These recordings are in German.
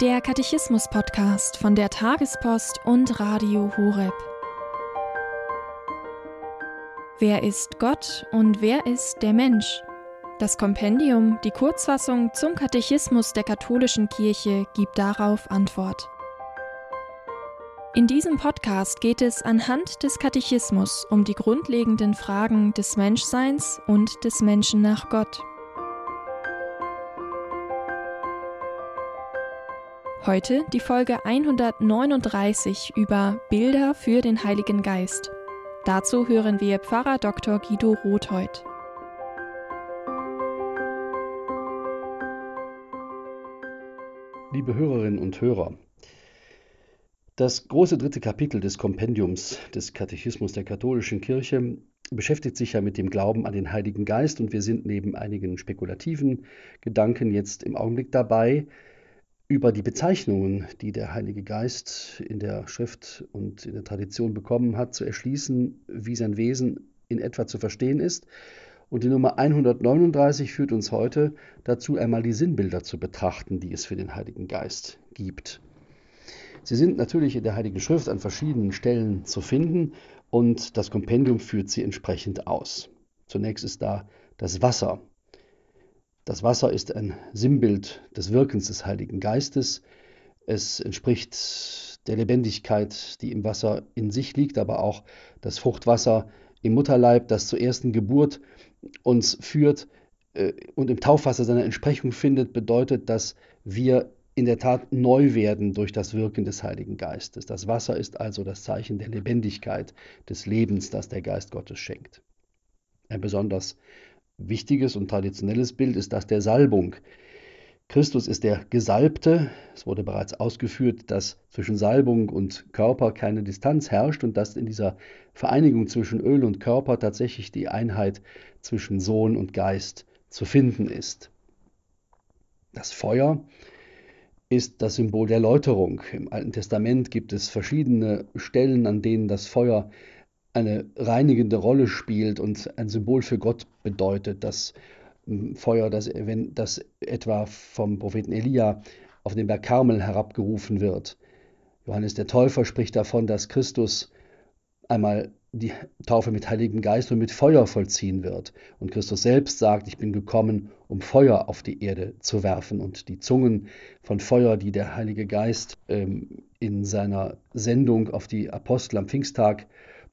Der Katechismus-Podcast von der Tagespost und Radio Horeb. Wer ist Gott und wer ist der Mensch? Das Kompendium, die Kurzfassung zum Katechismus der katholischen Kirche, gibt darauf Antwort. In diesem Podcast geht es anhand des Katechismus um die grundlegenden Fragen des Menschseins und des Menschen nach Gott. Heute die Folge 139 über Bilder für den Heiligen Geist. Dazu hören wir Pfarrer Dr. Guido Rothheut. Liebe Hörerinnen und Hörer, das große dritte Kapitel des Kompendiums des Katechismus der katholischen Kirche beschäftigt sich ja mit dem Glauben an den Heiligen Geist und wir sind neben einigen spekulativen Gedanken jetzt im Augenblick dabei, über die Bezeichnungen, die der Heilige Geist in der Schrift und in der Tradition bekommen hat, zu erschließen, wie sein Wesen in etwa zu verstehen ist. Und die Nummer 139 führt uns heute dazu, einmal die Sinnbilder zu betrachten, die es für den Heiligen Geist gibt. Sie sind natürlich in der Heiligen Schrift an verschiedenen Stellen zu finden und das Kompendium führt sie entsprechend aus. Zunächst ist da das Wasser, das Wasser ist ein Sinnbild des Wirkens des Heiligen Geistes. Es entspricht der Lebendigkeit, die im Wasser in sich liegt, aber auch das Fruchtwasser im Mutterleib, das zur ersten Geburt uns führt äh, und im Taufwasser seine Entsprechung findet, bedeutet, dass wir in der Tat neu werden durch das Wirken des Heiligen Geistes. Das Wasser ist also das Zeichen der Lebendigkeit, des Lebens, das der Geist Gottes schenkt. Ein besonders wichtiges und traditionelles Bild ist das der Salbung. Christus ist der Gesalbte. Es wurde bereits ausgeführt, dass zwischen Salbung und Körper keine Distanz herrscht und dass in dieser Vereinigung zwischen Öl und Körper tatsächlich die Einheit zwischen Sohn und Geist zu finden ist. Das Feuer ist das Symbol der Läuterung. Im Alten Testament gibt es verschiedene Stellen, an denen das Feuer eine reinigende Rolle spielt und ein Symbol für Gott bedeutet, das hm, Feuer, das, wenn, das etwa vom Propheten Elia auf den Berg Karmel herabgerufen wird. Johannes der Täufer spricht davon, dass Christus einmal die Taufe mit Heiligem Geist und mit Feuer vollziehen wird. Und Christus selbst sagt, ich bin gekommen, um Feuer auf die Erde zu werfen. Und die Zungen von Feuer, die der Heilige Geist ähm, in seiner Sendung auf die Apostel am Pfingsttag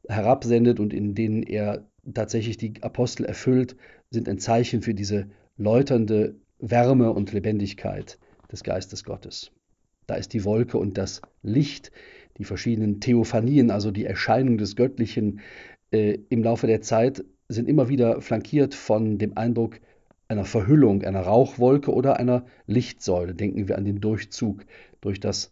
herabsendet und in denen er tatsächlich die Apostel erfüllt, sind ein Zeichen für diese läuternde Wärme und Lebendigkeit des Geistes Gottes. Da ist die Wolke und das Licht, die verschiedenen Theophanien, also die Erscheinung des Göttlichen äh, im Laufe der Zeit, sind immer wieder flankiert von dem Eindruck einer Verhüllung, einer Rauchwolke oder einer Lichtsäule. Denken wir an den Durchzug durch das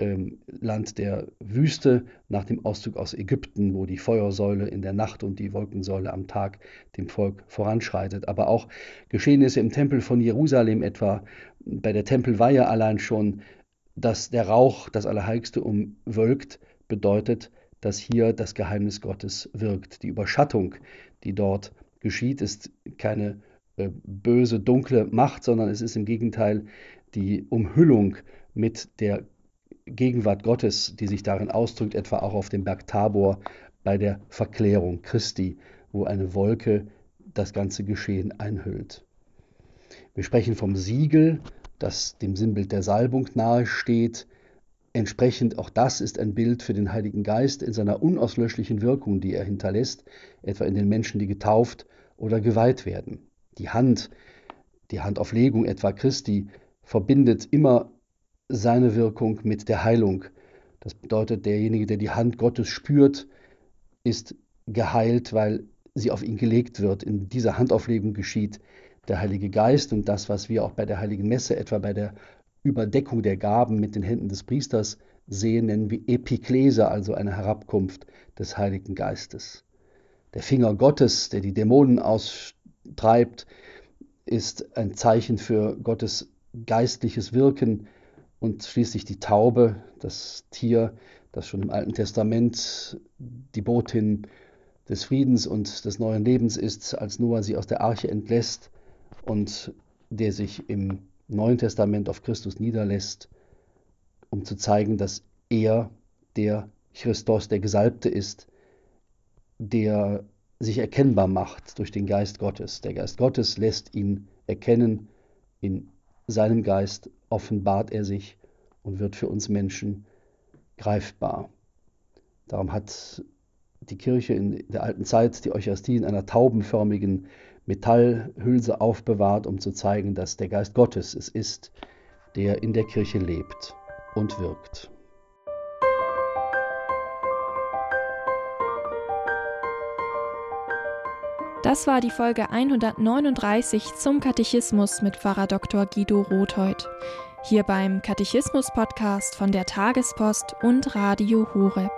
ähm, Land der Wüste nach dem Auszug aus Ägypten, wo die Feuersäule in der Nacht und die Wolkensäule am Tag dem Volk voranschreitet. Aber auch Geschehnisse im Tempel von Jerusalem, etwa bei der Tempelweihe allein schon, dass der Rauch das Allerheiligste umwölkt, bedeutet, dass hier das Geheimnis Gottes wirkt. Die Überschattung, die dort geschieht, ist keine äh, böse, dunkle Macht, sondern es ist im Gegenteil die Umhüllung mit der Gegenwart Gottes, die sich darin ausdrückt, etwa auch auf dem Berg Tabor bei der Verklärung Christi, wo eine Wolke das ganze Geschehen einhüllt. Wir sprechen vom Siegel, das dem Sinnbild der Salbung nahesteht. Entsprechend auch das ist ein Bild für den Heiligen Geist in seiner unauslöschlichen Wirkung, die er hinterlässt, etwa in den Menschen, die getauft oder geweiht werden. Die Hand, die Handauflegung etwa Christi, verbindet immer seine Wirkung mit der Heilung. Das bedeutet, derjenige, der die Hand Gottes spürt, ist geheilt, weil sie auf ihn gelegt wird. In dieser Handauflegung geschieht der Heilige Geist und das, was wir auch bei der Heiligen Messe, etwa bei der Überdeckung der Gaben mit den Händen des Priesters sehen, nennen wir Epiklese, also eine Herabkunft des Heiligen Geistes. Der Finger Gottes, der die Dämonen austreibt, ist ein Zeichen für Gottes geistliches Wirken und schließlich die Taube, das Tier, das schon im Alten Testament die Botin des Friedens und des neuen Lebens ist, als Noah sie aus der Arche entlässt und der sich im Neuen Testament auf Christus niederlässt um zu zeigen, dass er der Christus, der Gesalbte ist, der sich erkennbar macht durch den Geist Gottes. Der Geist Gottes lässt ihn erkennen, in seinem Geist offenbart er sich und wird für uns Menschen greifbar. Darum hat die Kirche in der alten Zeit die Eucharistie in einer taubenförmigen Metallhülse aufbewahrt, um zu zeigen, dass der Geist Gottes es ist, der in der Kirche lebt und wirkt. Das war die Folge 139 zum Katechismus mit Pfarrer Dr. Guido Rothheut. Hier beim Katechismus-Podcast von der Tagespost und Radio Horeb.